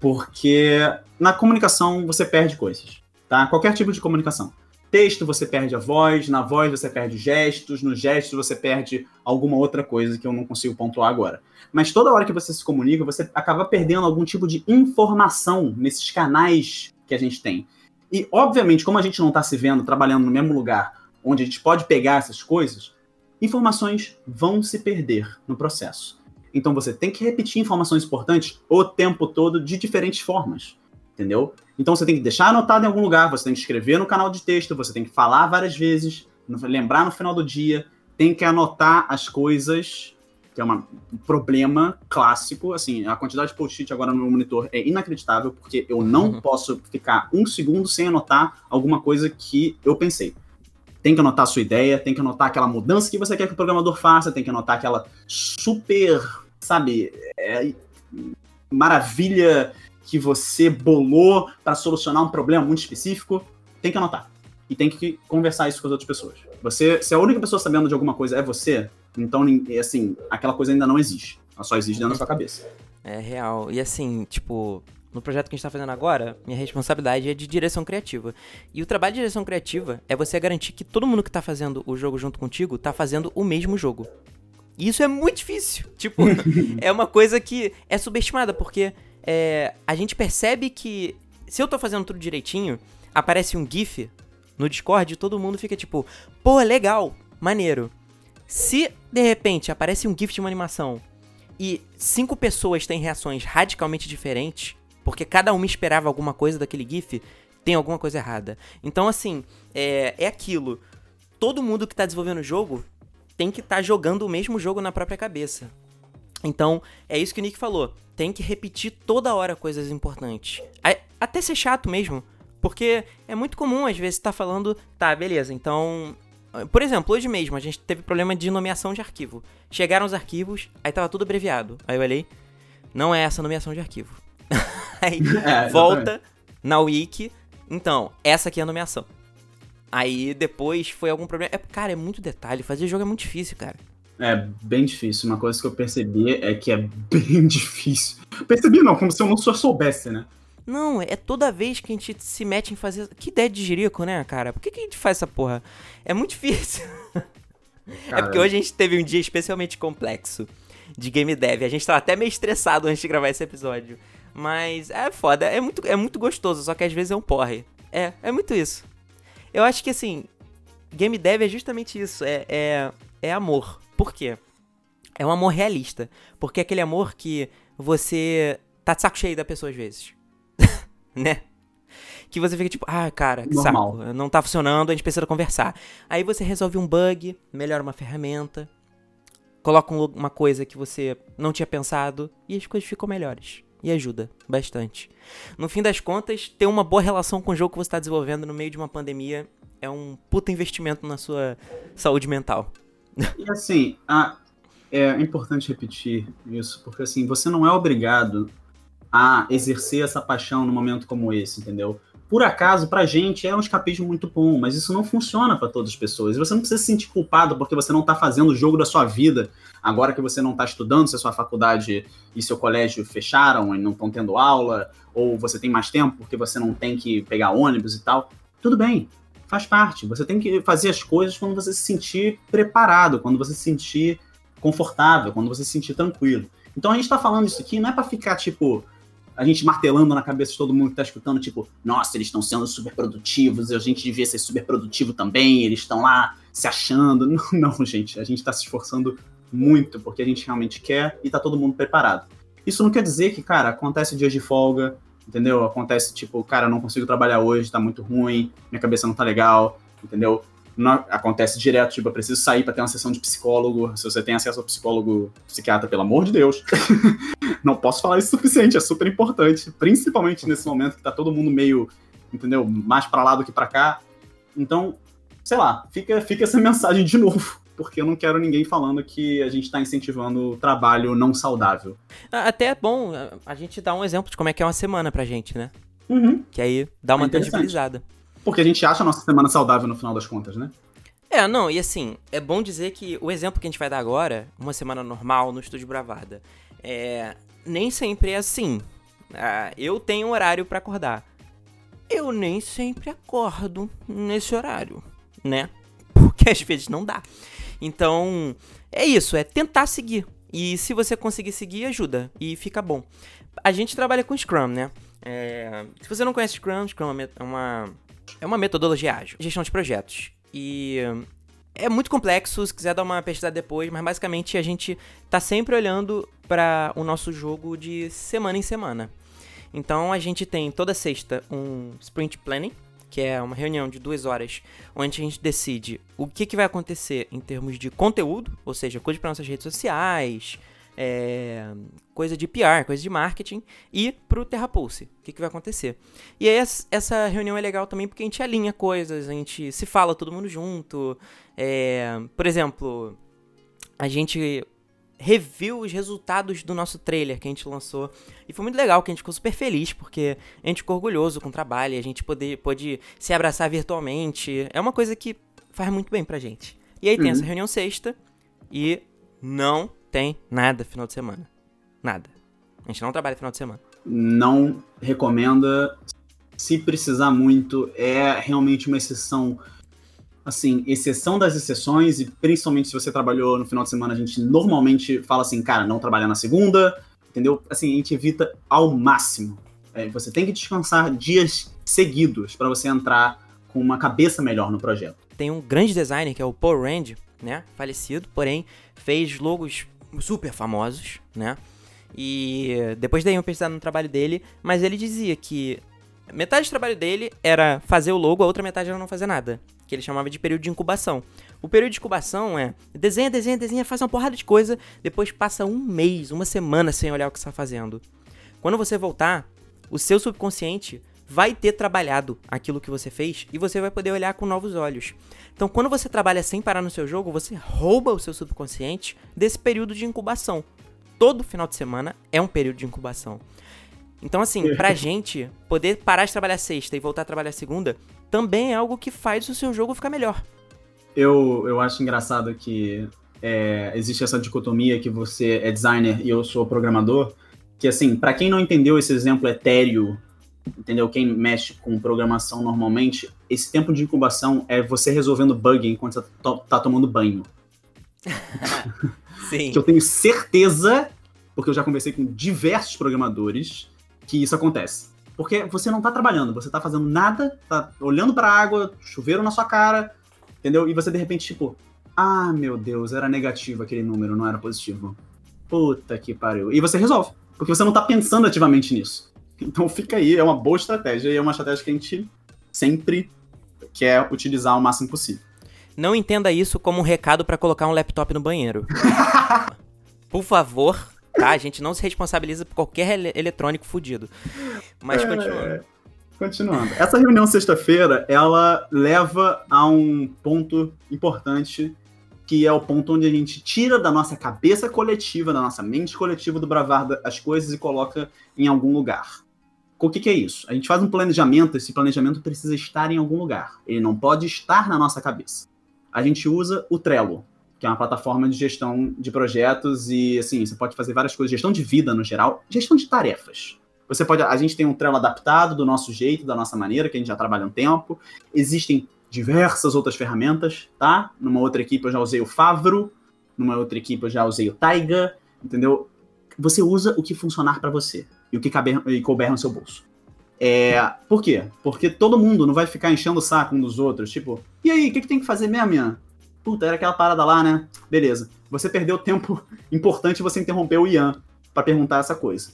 Porque na comunicação você perde coisas, tá? Qualquer tipo de comunicação texto você perde a voz, na voz você perde gestos, no gesto você perde alguma outra coisa que eu não consigo pontuar agora. Mas toda hora que você se comunica, você acaba perdendo algum tipo de informação nesses canais que a gente tem. E, obviamente, como a gente não está se vendo trabalhando no mesmo lugar onde a gente pode pegar essas coisas, informações vão se perder no processo. Então você tem que repetir informações importantes o tempo todo de diferentes formas entendeu? Então você tem que deixar anotado em algum lugar, você tem que escrever no canal de texto, você tem que falar várias vezes, lembrar no final do dia, tem que anotar as coisas, que é uma, um problema clássico. Assim, a quantidade de post-it agora no meu monitor é inacreditável, porque eu não uhum. posso ficar um segundo sem anotar alguma coisa que eu pensei. Tem que anotar a sua ideia, tem que anotar aquela mudança que você quer que o programador faça, tem que anotar aquela super sabe, é, maravilha que você bolou para solucionar um problema muito específico, tem que anotar. E tem que conversar isso com as outras pessoas. Você, se a única pessoa sabendo de alguma coisa é você, então, assim, aquela coisa ainda não existe. Ela só existe dentro da sua cabeça. É real. E assim, tipo, no projeto que a gente tá fazendo agora, minha responsabilidade é de direção criativa. E o trabalho de direção criativa é você garantir que todo mundo que tá fazendo o jogo junto contigo tá fazendo o mesmo jogo. E isso é muito difícil. Tipo, é uma coisa que é subestimada, porque é, a gente percebe que se eu tô fazendo tudo direitinho, aparece um GIF no Discord e todo mundo fica tipo, pô, legal, maneiro. Se de repente aparece um GIF de uma animação e cinco pessoas têm reações radicalmente diferentes, porque cada uma esperava alguma coisa daquele GIF, tem alguma coisa errada. Então, assim, é, é aquilo. Todo mundo que tá desenvolvendo o jogo tem que estar tá jogando o mesmo jogo na própria cabeça. Então, é isso que o Nick falou. Tem que repetir toda hora coisas importantes. Até ser chato mesmo. Porque é muito comum, às vezes, estar tá falando, tá, beleza, então. Por exemplo, hoje mesmo a gente teve problema de nomeação de arquivo. Chegaram os arquivos, aí tava tudo abreviado. Aí eu olhei, não é essa nomeação de arquivo. aí é, volta na wiki, então, essa aqui é a nomeação. Aí depois foi algum problema. É, cara, é muito detalhe, fazer jogo é muito difícil, cara. É bem difícil. Uma coisa que eu percebi é que é bem difícil. Percebi não, como se eu não só soubesse, né? Não, é toda vez que a gente se mete em fazer. Que ideia de jirico, né, cara? Por que, que a gente faz essa porra? É muito difícil. é porque hoje a gente teve um dia especialmente complexo de game dev. A gente tava até meio estressado antes de gravar esse episódio. Mas é foda, é muito, é muito gostoso, só que às vezes é um porre. É, é muito isso. Eu acho que assim, game dev é justamente isso, é, é, é amor. Por quê? É um amor realista. Porque é aquele amor que você tá de saco cheio da pessoa às vezes. né? Que você fica tipo, ah, cara, que Normal. saco, não tá funcionando, a gente precisa conversar. Aí você resolve um bug, melhora uma ferramenta, coloca uma coisa que você não tinha pensado e as coisas ficam melhores. E ajuda bastante. No fim das contas, ter uma boa relação com o jogo que você está desenvolvendo no meio de uma pandemia é um puta investimento na sua saúde mental. E assim, a, é importante repetir isso, porque assim, você não é obrigado a exercer essa paixão num momento como esse, entendeu? Por acaso, pra gente é um escapismo muito bom, mas isso não funciona para todas as pessoas. Você não precisa se sentir culpado porque você não tá fazendo o jogo da sua vida, agora que você não tá estudando, se a sua faculdade e seu colégio fecharam e não estão tendo aula, ou você tem mais tempo porque você não tem que pegar ônibus e tal. Tudo bem, faz parte. Você tem que fazer as coisas quando você se sentir preparado, quando você se sentir confortável, quando você se sentir tranquilo. Então a gente tá falando isso aqui não é para ficar tipo, a gente martelando na cabeça de todo mundo que tá escutando, tipo, nossa, eles estão sendo super produtivos, a gente devia ser super produtivo também, eles estão lá se achando. Não, não, gente, a gente tá se esforçando muito porque a gente realmente quer e tá todo mundo preparado. Isso não quer dizer que, cara, acontece dias de folga, entendeu? Acontece, tipo, cara, não consigo trabalhar hoje, tá muito ruim, minha cabeça não tá legal, entendeu? Não, acontece direto, tipo, eu preciso sair para ter uma sessão de psicólogo. Se você tem acesso ao psicólogo, psiquiatra, pelo amor de Deus. não posso falar isso o suficiente, é super importante. Principalmente nesse momento que tá todo mundo meio, entendeu? Mais para lá do que para cá. Então, sei lá, fica, fica essa mensagem de novo. Porque eu não quero ninguém falando que a gente está incentivando o trabalho não saudável. Até é bom a gente dar um exemplo de como é que é uma semana pra gente, né? Uhum. Que aí dá uma é tangibilizada. Porque a gente acha a nossa semana saudável no final das contas, né? É, não, e assim, é bom dizer que o exemplo que a gente vai dar agora, uma semana normal no Estúdio Bravada, é, nem sempre é assim. Ah, eu tenho um horário para acordar. Eu nem sempre acordo nesse horário, né? Porque às vezes não dá. Então, é isso, é tentar seguir. E se você conseguir seguir, ajuda. E fica bom. A gente trabalha com Scrum, né? É, se você não conhece Scrum, Scrum é uma é uma metodologia ágil, gestão de projetos. E é muito complexo, se quiser dar uma pesquisada depois, mas basicamente a gente tá sempre olhando para o nosso jogo de semana em semana. Então a gente tem toda sexta um sprint planning, que é uma reunião de duas horas, onde a gente decide o que, que vai acontecer em termos de conteúdo, ou seja, coisa para nossas redes sociais, é, coisa de PR, coisa de marketing, e pro Terrapulse, o que, que vai acontecer. E aí essa reunião é legal também porque a gente alinha coisas, a gente se fala todo mundo junto. É, por exemplo, a gente reviu os resultados do nosso trailer que a gente lançou. E foi muito legal, que a gente ficou super feliz, porque a gente ficou orgulhoso com o trabalho, a gente pôde, pôde se abraçar virtualmente. É uma coisa que faz muito bem pra gente. E aí uhum. tem essa reunião sexta e não tem nada final de semana. Nada. A gente não trabalha final de semana. Não recomenda. Se precisar muito, é realmente uma exceção assim, exceção das exceções, e principalmente se você trabalhou no final de semana, a gente normalmente fala assim, cara, não trabalhar na segunda, entendeu? Assim, a gente evita ao máximo. É, você tem que descansar dias seguidos para você entrar com uma cabeça melhor no projeto. Tem um grande designer que é o Paul Rand, né? Falecido, porém fez logos super famosos, né? E depois daí eu pesquisar no trabalho dele, mas ele dizia que metade do trabalho dele era fazer o logo, a outra metade era não fazer nada que ele chamava de período de incubação. O período de incubação é desenha, desenha, desenha, faz uma porrada de coisa, depois passa um mês, uma semana sem olhar o que está fazendo. Quando você voltar, o seu subconsciente vai ter trabalhado aquilo que você fez e você vai poder olhar com novos olhos. Então, quando você trabalha sem parar no seu jogo, você rouba o seu subconsciente desse período de incubação. Todo final de semana é um período de incubação. Então, assim, pra gente poder parar de trabalhar sexta e voltar a trabalhar segunda também é algo que faz o seu jogo ficar melhor. Eu, eu acho engraçado que é, existe essa dicotomia que você é designer e eu sou programador, que assim, para quem não entendeu esse exemplo etéreo, entendeu? Quem mexe com programação normalmente, esse tempo de incubação é você resolvendo bug enquanto você tá, tá tomando banho. Sim. que eu tenho certeza, porque eu já conversei com diversos programadores, que isso acontece. Porque você não tá trabalhando, você tá fazendo nada, tá olhando pra água, chuveiro na sua cara, entendeu? E você de repente, tipo, ah, meu Deus, era negativo aquele número, não era positivo. Puta que pariu. E você resolve, porque você não tá pensando ativamente nisso. Então fica aí, é uma boa estratégia e é uma estratégia que a gente sempre quer utilizar o máximo possível. Não entenda isso como um recado para colocar um laptop no banheiro. Por favor, tá? A gente não se responsabiliza por qualquer ele eletrônico fudido. Mas é, continuando. Continuando. Essa reunião sexta-feira, ela leva a um ponto importante, que é o ponto onde a gente tira da nossa cabeça coletiva, da nossa mente coletiva do bravar as coisas e coloca em algum lugar. O que, que é isso? A gente faz um planejamento, esse planejamento precisa estar em algum lugar. Ele não pode estar na nossa cabeça. A gente usa o Trello que é uma plataforma de gestão de projetos e assim, você pode fazer várias coisas, gestão de vida no geral, gestão de tarefas. Você pode, a gente tem um Trello adaptado do nosso jeito, da nossa maneira, que a gente já trabalha um tempo. Existem diversas outras ferramentas, tá? Numa outra equipe eu já usei o Favro, numa outra equipe eu já usei o Taiga, entendeu? Você usa o que funcionar para você e o que caber, e couber no seu bolso. É, por quê? Porque todo mundo não vai ficar enchendo o saco um dos outros, tipo, e aí, o que, que tem que fazer mesmo, minha? Puta, era aquela parada lá, né? Beleza. Você perdeu tempo importante você interrompeu o Ian para perguntar essa coisa.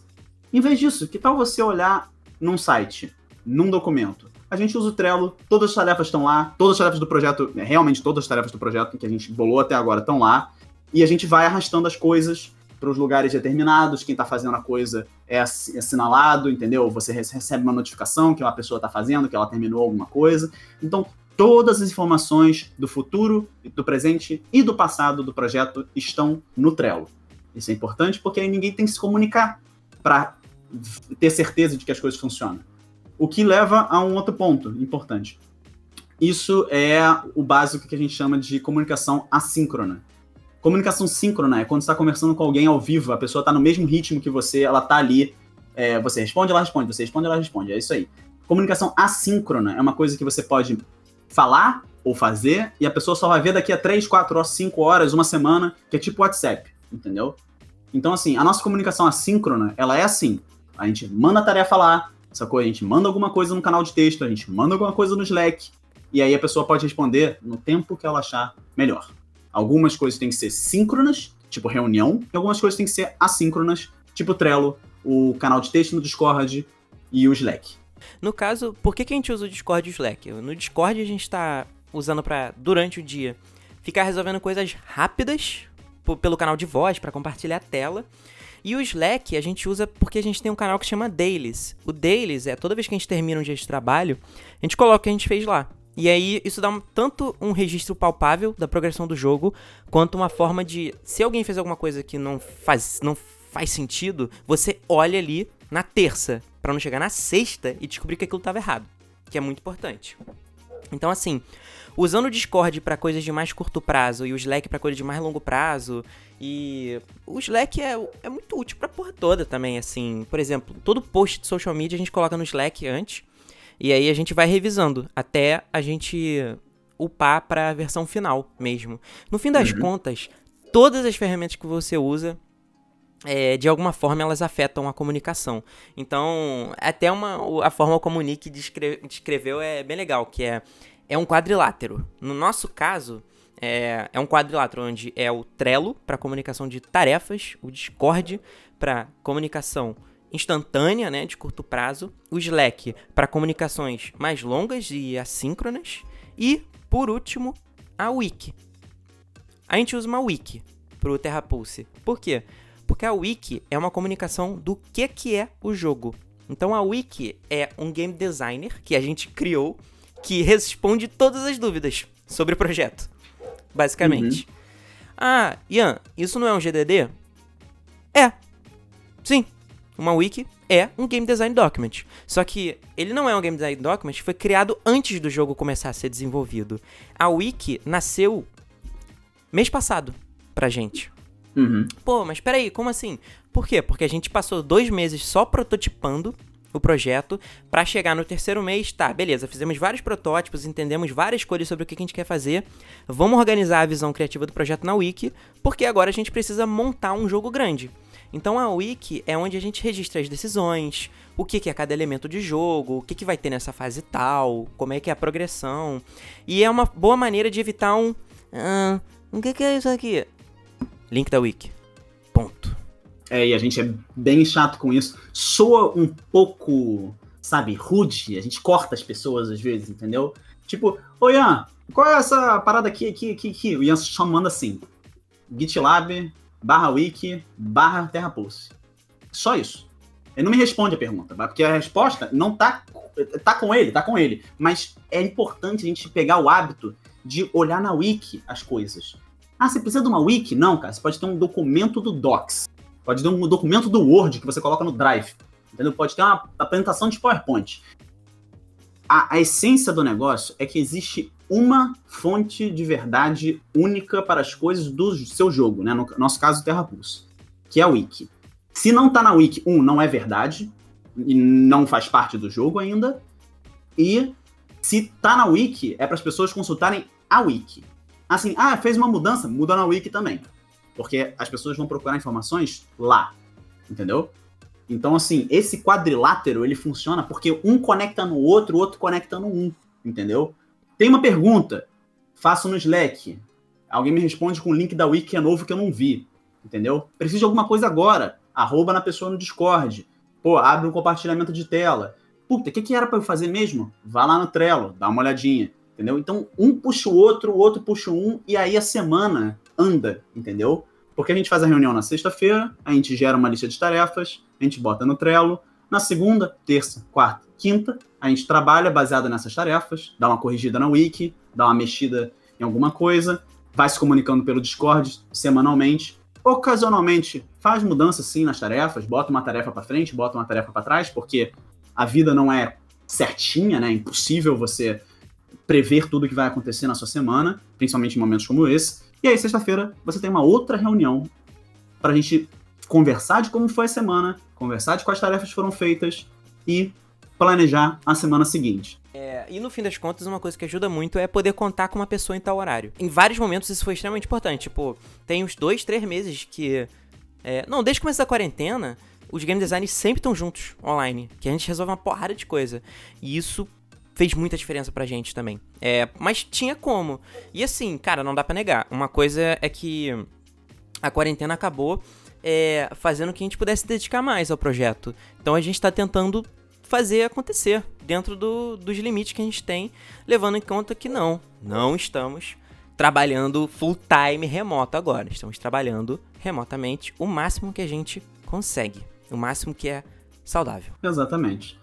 Em vez disso, que tal você olhar num site, num documento? A gente usa o Trello, todas as tarefas estão lá, todas as tarefas do projeto, né, realmente todas as tarefas do projeto que a gente bolou até agora estão lá, e a gente vai arrastando as coisas para os lugares determinados, quem está fazendo a coisa é assinalado, entendeu? Você recebe uma notificação que uma pessoa está fazendo, que ela terminou alguma coisa. Então, Todas as informações do futuro, do presente e do passado do projeto estão no Trello. Isso é importante porque aí ninguém tem que se comunicar para ter certeza de que as coisas funcionam. O que leva a um outro ponto importante. Isso é o básico que a gente chama de comunicação assíncrona. Comunicação síncrona é quando você está conversando com alguém ao vivo, a pessoa está no mesmo ritmo que você, ela está ali, é, você responde, ela responde, você responde, ela responde, é isso aí. Comunicação assíncrona é uma coisa que você pode falar ou fazer, e a pessoa só vai ver daqui a 3, 4 horas, 5 horas, uma semana, que é tipo WhatsApp, entendeu? Então, assim, a nossa comunicação assíncrona, ela é assim. A gente manda a tarefa lá, sacou? A gente manda alguma coisa no canal de texto, a gente manda alguma coisa no Slack, e aí a pessoa pode responder no tempo que ela achar melhor. Algumas coisas têm que ser síncronas, tipo reunião, e algumas coisas têm que ser assíncronas, tipo Trello, o canal de texto no Discord e o Slack. No caso, por que, que a gente usa o Discord e o Slack? No Discord a gente está usando para, durante o dia, ficar resolvendo coisas rápidas pelo canal de voz, para compartilhar a tela. E o Slack a gente usa porque a gente tem um canal que chama Dailies. O Dailies é toda vez que a gente termina um dia de trabalho, a gente coloca o que a gente fez lá. E aí isso dá um, tanto um registro palpável da progressão do jogo, quanto uma forma de se alguém fez alguma coisa que não faz não faz sentido, você olha ali na terça, para não chegar na sexta e descobrir que aquilo estava errado, que é muito importante. Então assim, usando o Discord para coisas de mais curto prazo e o Slack para coisas de mais longo prazo, e o Slack é, é muito útil pra porra toda também, assim. Por exemplo, todo post de social media a gente coloca no Slack antes, e aí a gente vai revisando até a gente upar para a versão final mesmo. No fim das uhum. contas, todas as ferramentas que você usa é, de alguma forma elas afetam a comunicação. Então, até uma, a forma como o Nick descreveu é bem legal, que é, é um quadrilátero. No nosso caso, é, é um quadrilátero onde é o Trello para comunicação de tarefas, o Discord para comunicação instantânea, né, de curto prazo, o Slack para comunicações mais longas e assíncronas e, por último, a Wiki. A gente usa uma Wiki para o TerraPulse. Por quê? Porque a wiki é uma comunicação do que, que é o jogo. Então a wiki é um game designer que a gente criou que responde todas as dúvidas sobre o projeto, basicamente. Uhum. Ah, Ian, isso não é um GDD? É. Sim. Uma wiki é um game design document. Só que ele não é um game design document, foi criado antes do jogo começar a ser desenvolvido. A wiki nasceu mês passado pra gente. Uhum. Pô, mas peraí, como assim? Por quê? Porque a gente passou dois meses só prototipando o projeto para chegar no terceiro mês, tá, beleza, fizemos vários protótipos, entendemos várias coisas sobre o que a gente quer fazer, vamos organizar a visão criativa do projeto na Wiki, porque agora a gente precisa montar um jogo grande. Então a Wiki é onde a gente registra as decisões, o que, é cada elemento de jogo, o que, vai ter nessa fase tal, como é que é a progressão. E é uma boa maneira de evitar um. Ah, o que é isso aqui? Link da Wiki. Ponto. É, e a gente é bem chato com isso. Soa um pouco, sabe, rude. A gente corta as pessoas às vezes, entendeu? Tipo, ô Ian, qual é essa parada aqui, aqui, aqui, aqui? O Ian só manda assim: GitLab, barra wiki, barra terrapulse. Só isso. Ele não me responde a pergunta, porque a resposta não tá, tá com ele, tá com ele. Mas é importante a gente pegar o hábito de olhar na wiki as coisas. Ah, você precisa de uma wiki? Não, cara. Você pode ter um documento do Docs. Pode ter um documento do Word que você coloca no Drive. Entendeu? Pode ter uma apresentação de PowerPoint. A, a essência do negócio é que existe uma fonte de verdade única para as coisas do seu jogo, né? No nosso caso, Terra Pulse, que é a Wiki. Se não tá na Wiki, um, não é verdade, e não faz parte do jogo ainda. E se tá na Wiki, é para as pessoas consultarem a Wiki. Assim, ah, fez uma mudança, muda na Wiki também. Porque as pessoas vão procurar informações lá. Entendeu? Então, assim, esse quadrilátero, ele funciona porque um conecta no outro, o outro conecta no um. Entendeu? Tem uma pergunta, faço no Slack. Alguém me responde com o link da Wiki que é novo que eu não vi. Entendeu? Preciso de alguma coisa agora. Arroba na pessoa no Discord. Pô, abre um compartilhamento de tela. Puta, o que, que era para eu fazer mesmo? Vá lá no Trello, dá uma olhadinha entendeu? Então, um puxa o outro, o outro puxa um, e aí a semana anda, entendeu? Porque a gente faz a reunião na sexta-feira, a gente gera uma lista de tarefas, a gente bota no Trello, na segunda, terça, quarta, quinta, a gente trabalha baseado nessas tarefas, dá uma corrigida na wiki, dá uma mexida em alguma coisa, vai se comunicando pelo Discord semanalmente. Ocasionalmente faz mudança sim nas tarefas, bota uma tarefa para frente, bota uma tarefa para trás, porque a vida não é certinha, né? É impossível você prever tudo o que vai acontecer na sua semana, principalmente em momentos como esse. E aí, sexta-feira, você tem uma outra reunião para a gente conversar de como foi a semana, conversar de quais tarefas foram feitas e planejar a semana seguinte. É, e no fim das contas, uma coisa que ajuda muito é poder contar com uma pessoa em tal horário. Em vários momentos isso foi extremamente importante. Tipo, tem uns dois, três meses que. É, não, desde o começo da quarentena, os game designers sempre estão juntos online. Que a gente resolve uma porrada de coisa. E isso fez muita diferença pra gente também. É, mas tinha como. E assim, cara, não dá para negar. Uma coisa é que a quarentena acabou é, fazendo que a gente pudesse dedicar mais ao projeto. Então a gente tá tentando fazer acontecer dentro do, dos limites que a gente tem, levando em conta que não, não estamos trabalhando full time remoto agora. Estamos trabalhando remotamente o máximo que a gente consegue, o máximo que é saudável. Exatamente.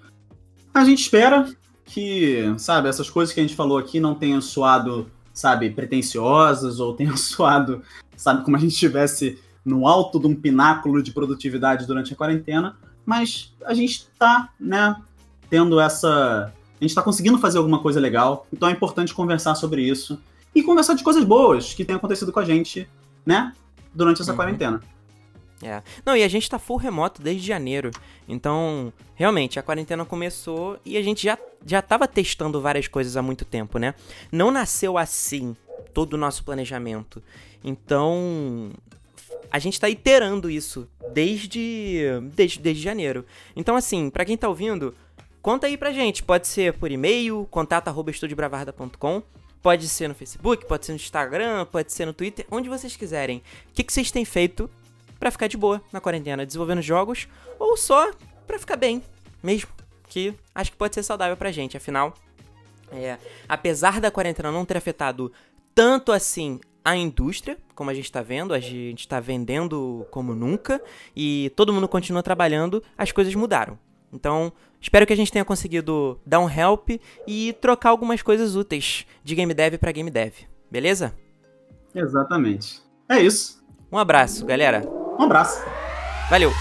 A gente espera que, sabe, essas coisas que a gente falou aqui não tenham soado, sabe, pretensiosas ou tenham soado, sabe, como a gente estivesse no alto de um pináculo de produtividade durante a quarentena, mas a gente tá, né, tendo essa. A gente tá conseguindo fazer alguma coisa legal, então é importante conversar sobre isso e conversar de coisas boas que têm acontecido com a gente, né, durante essa uhum. quarentena. É. Não, e a gente tá full remoto desde janeiro. Então, realmente, a quarentena começou e a gente já, já tava testando várias coisas há muito tempo, né? Não nasceu assim todo o nosso planejamento. Então, a gente tá iterando isso desde, desde, desde janeiro. Então, assim, para quem tá ouvindo, conta aí pra gente. Pode ser por e-mail, contato.estudiobravarda.com Pode ser no Facebook, pode ser no Instagram, pode ser no Twitter, onde vocês quiserem. O que, que vocês têm feito para ficar de boa na quarentena, desenvolvendo jogos ou só para ficar bem mesmo, que acho que pode ser saudável pra gente, afinal, é, apesar da quarentena não ter afetado tanto assim a indústria, como a gente está vendo, a gente está vendendo como nunca e todo mundo continua trabalhando, as coisas mudaram. Então, espero que a gente tenha conseguido dar um help e trocar algumas coisas úteis de game dev para game dev, beleza? Exatamente. É isso. Um abraço, galera. Um abraço. Valeu.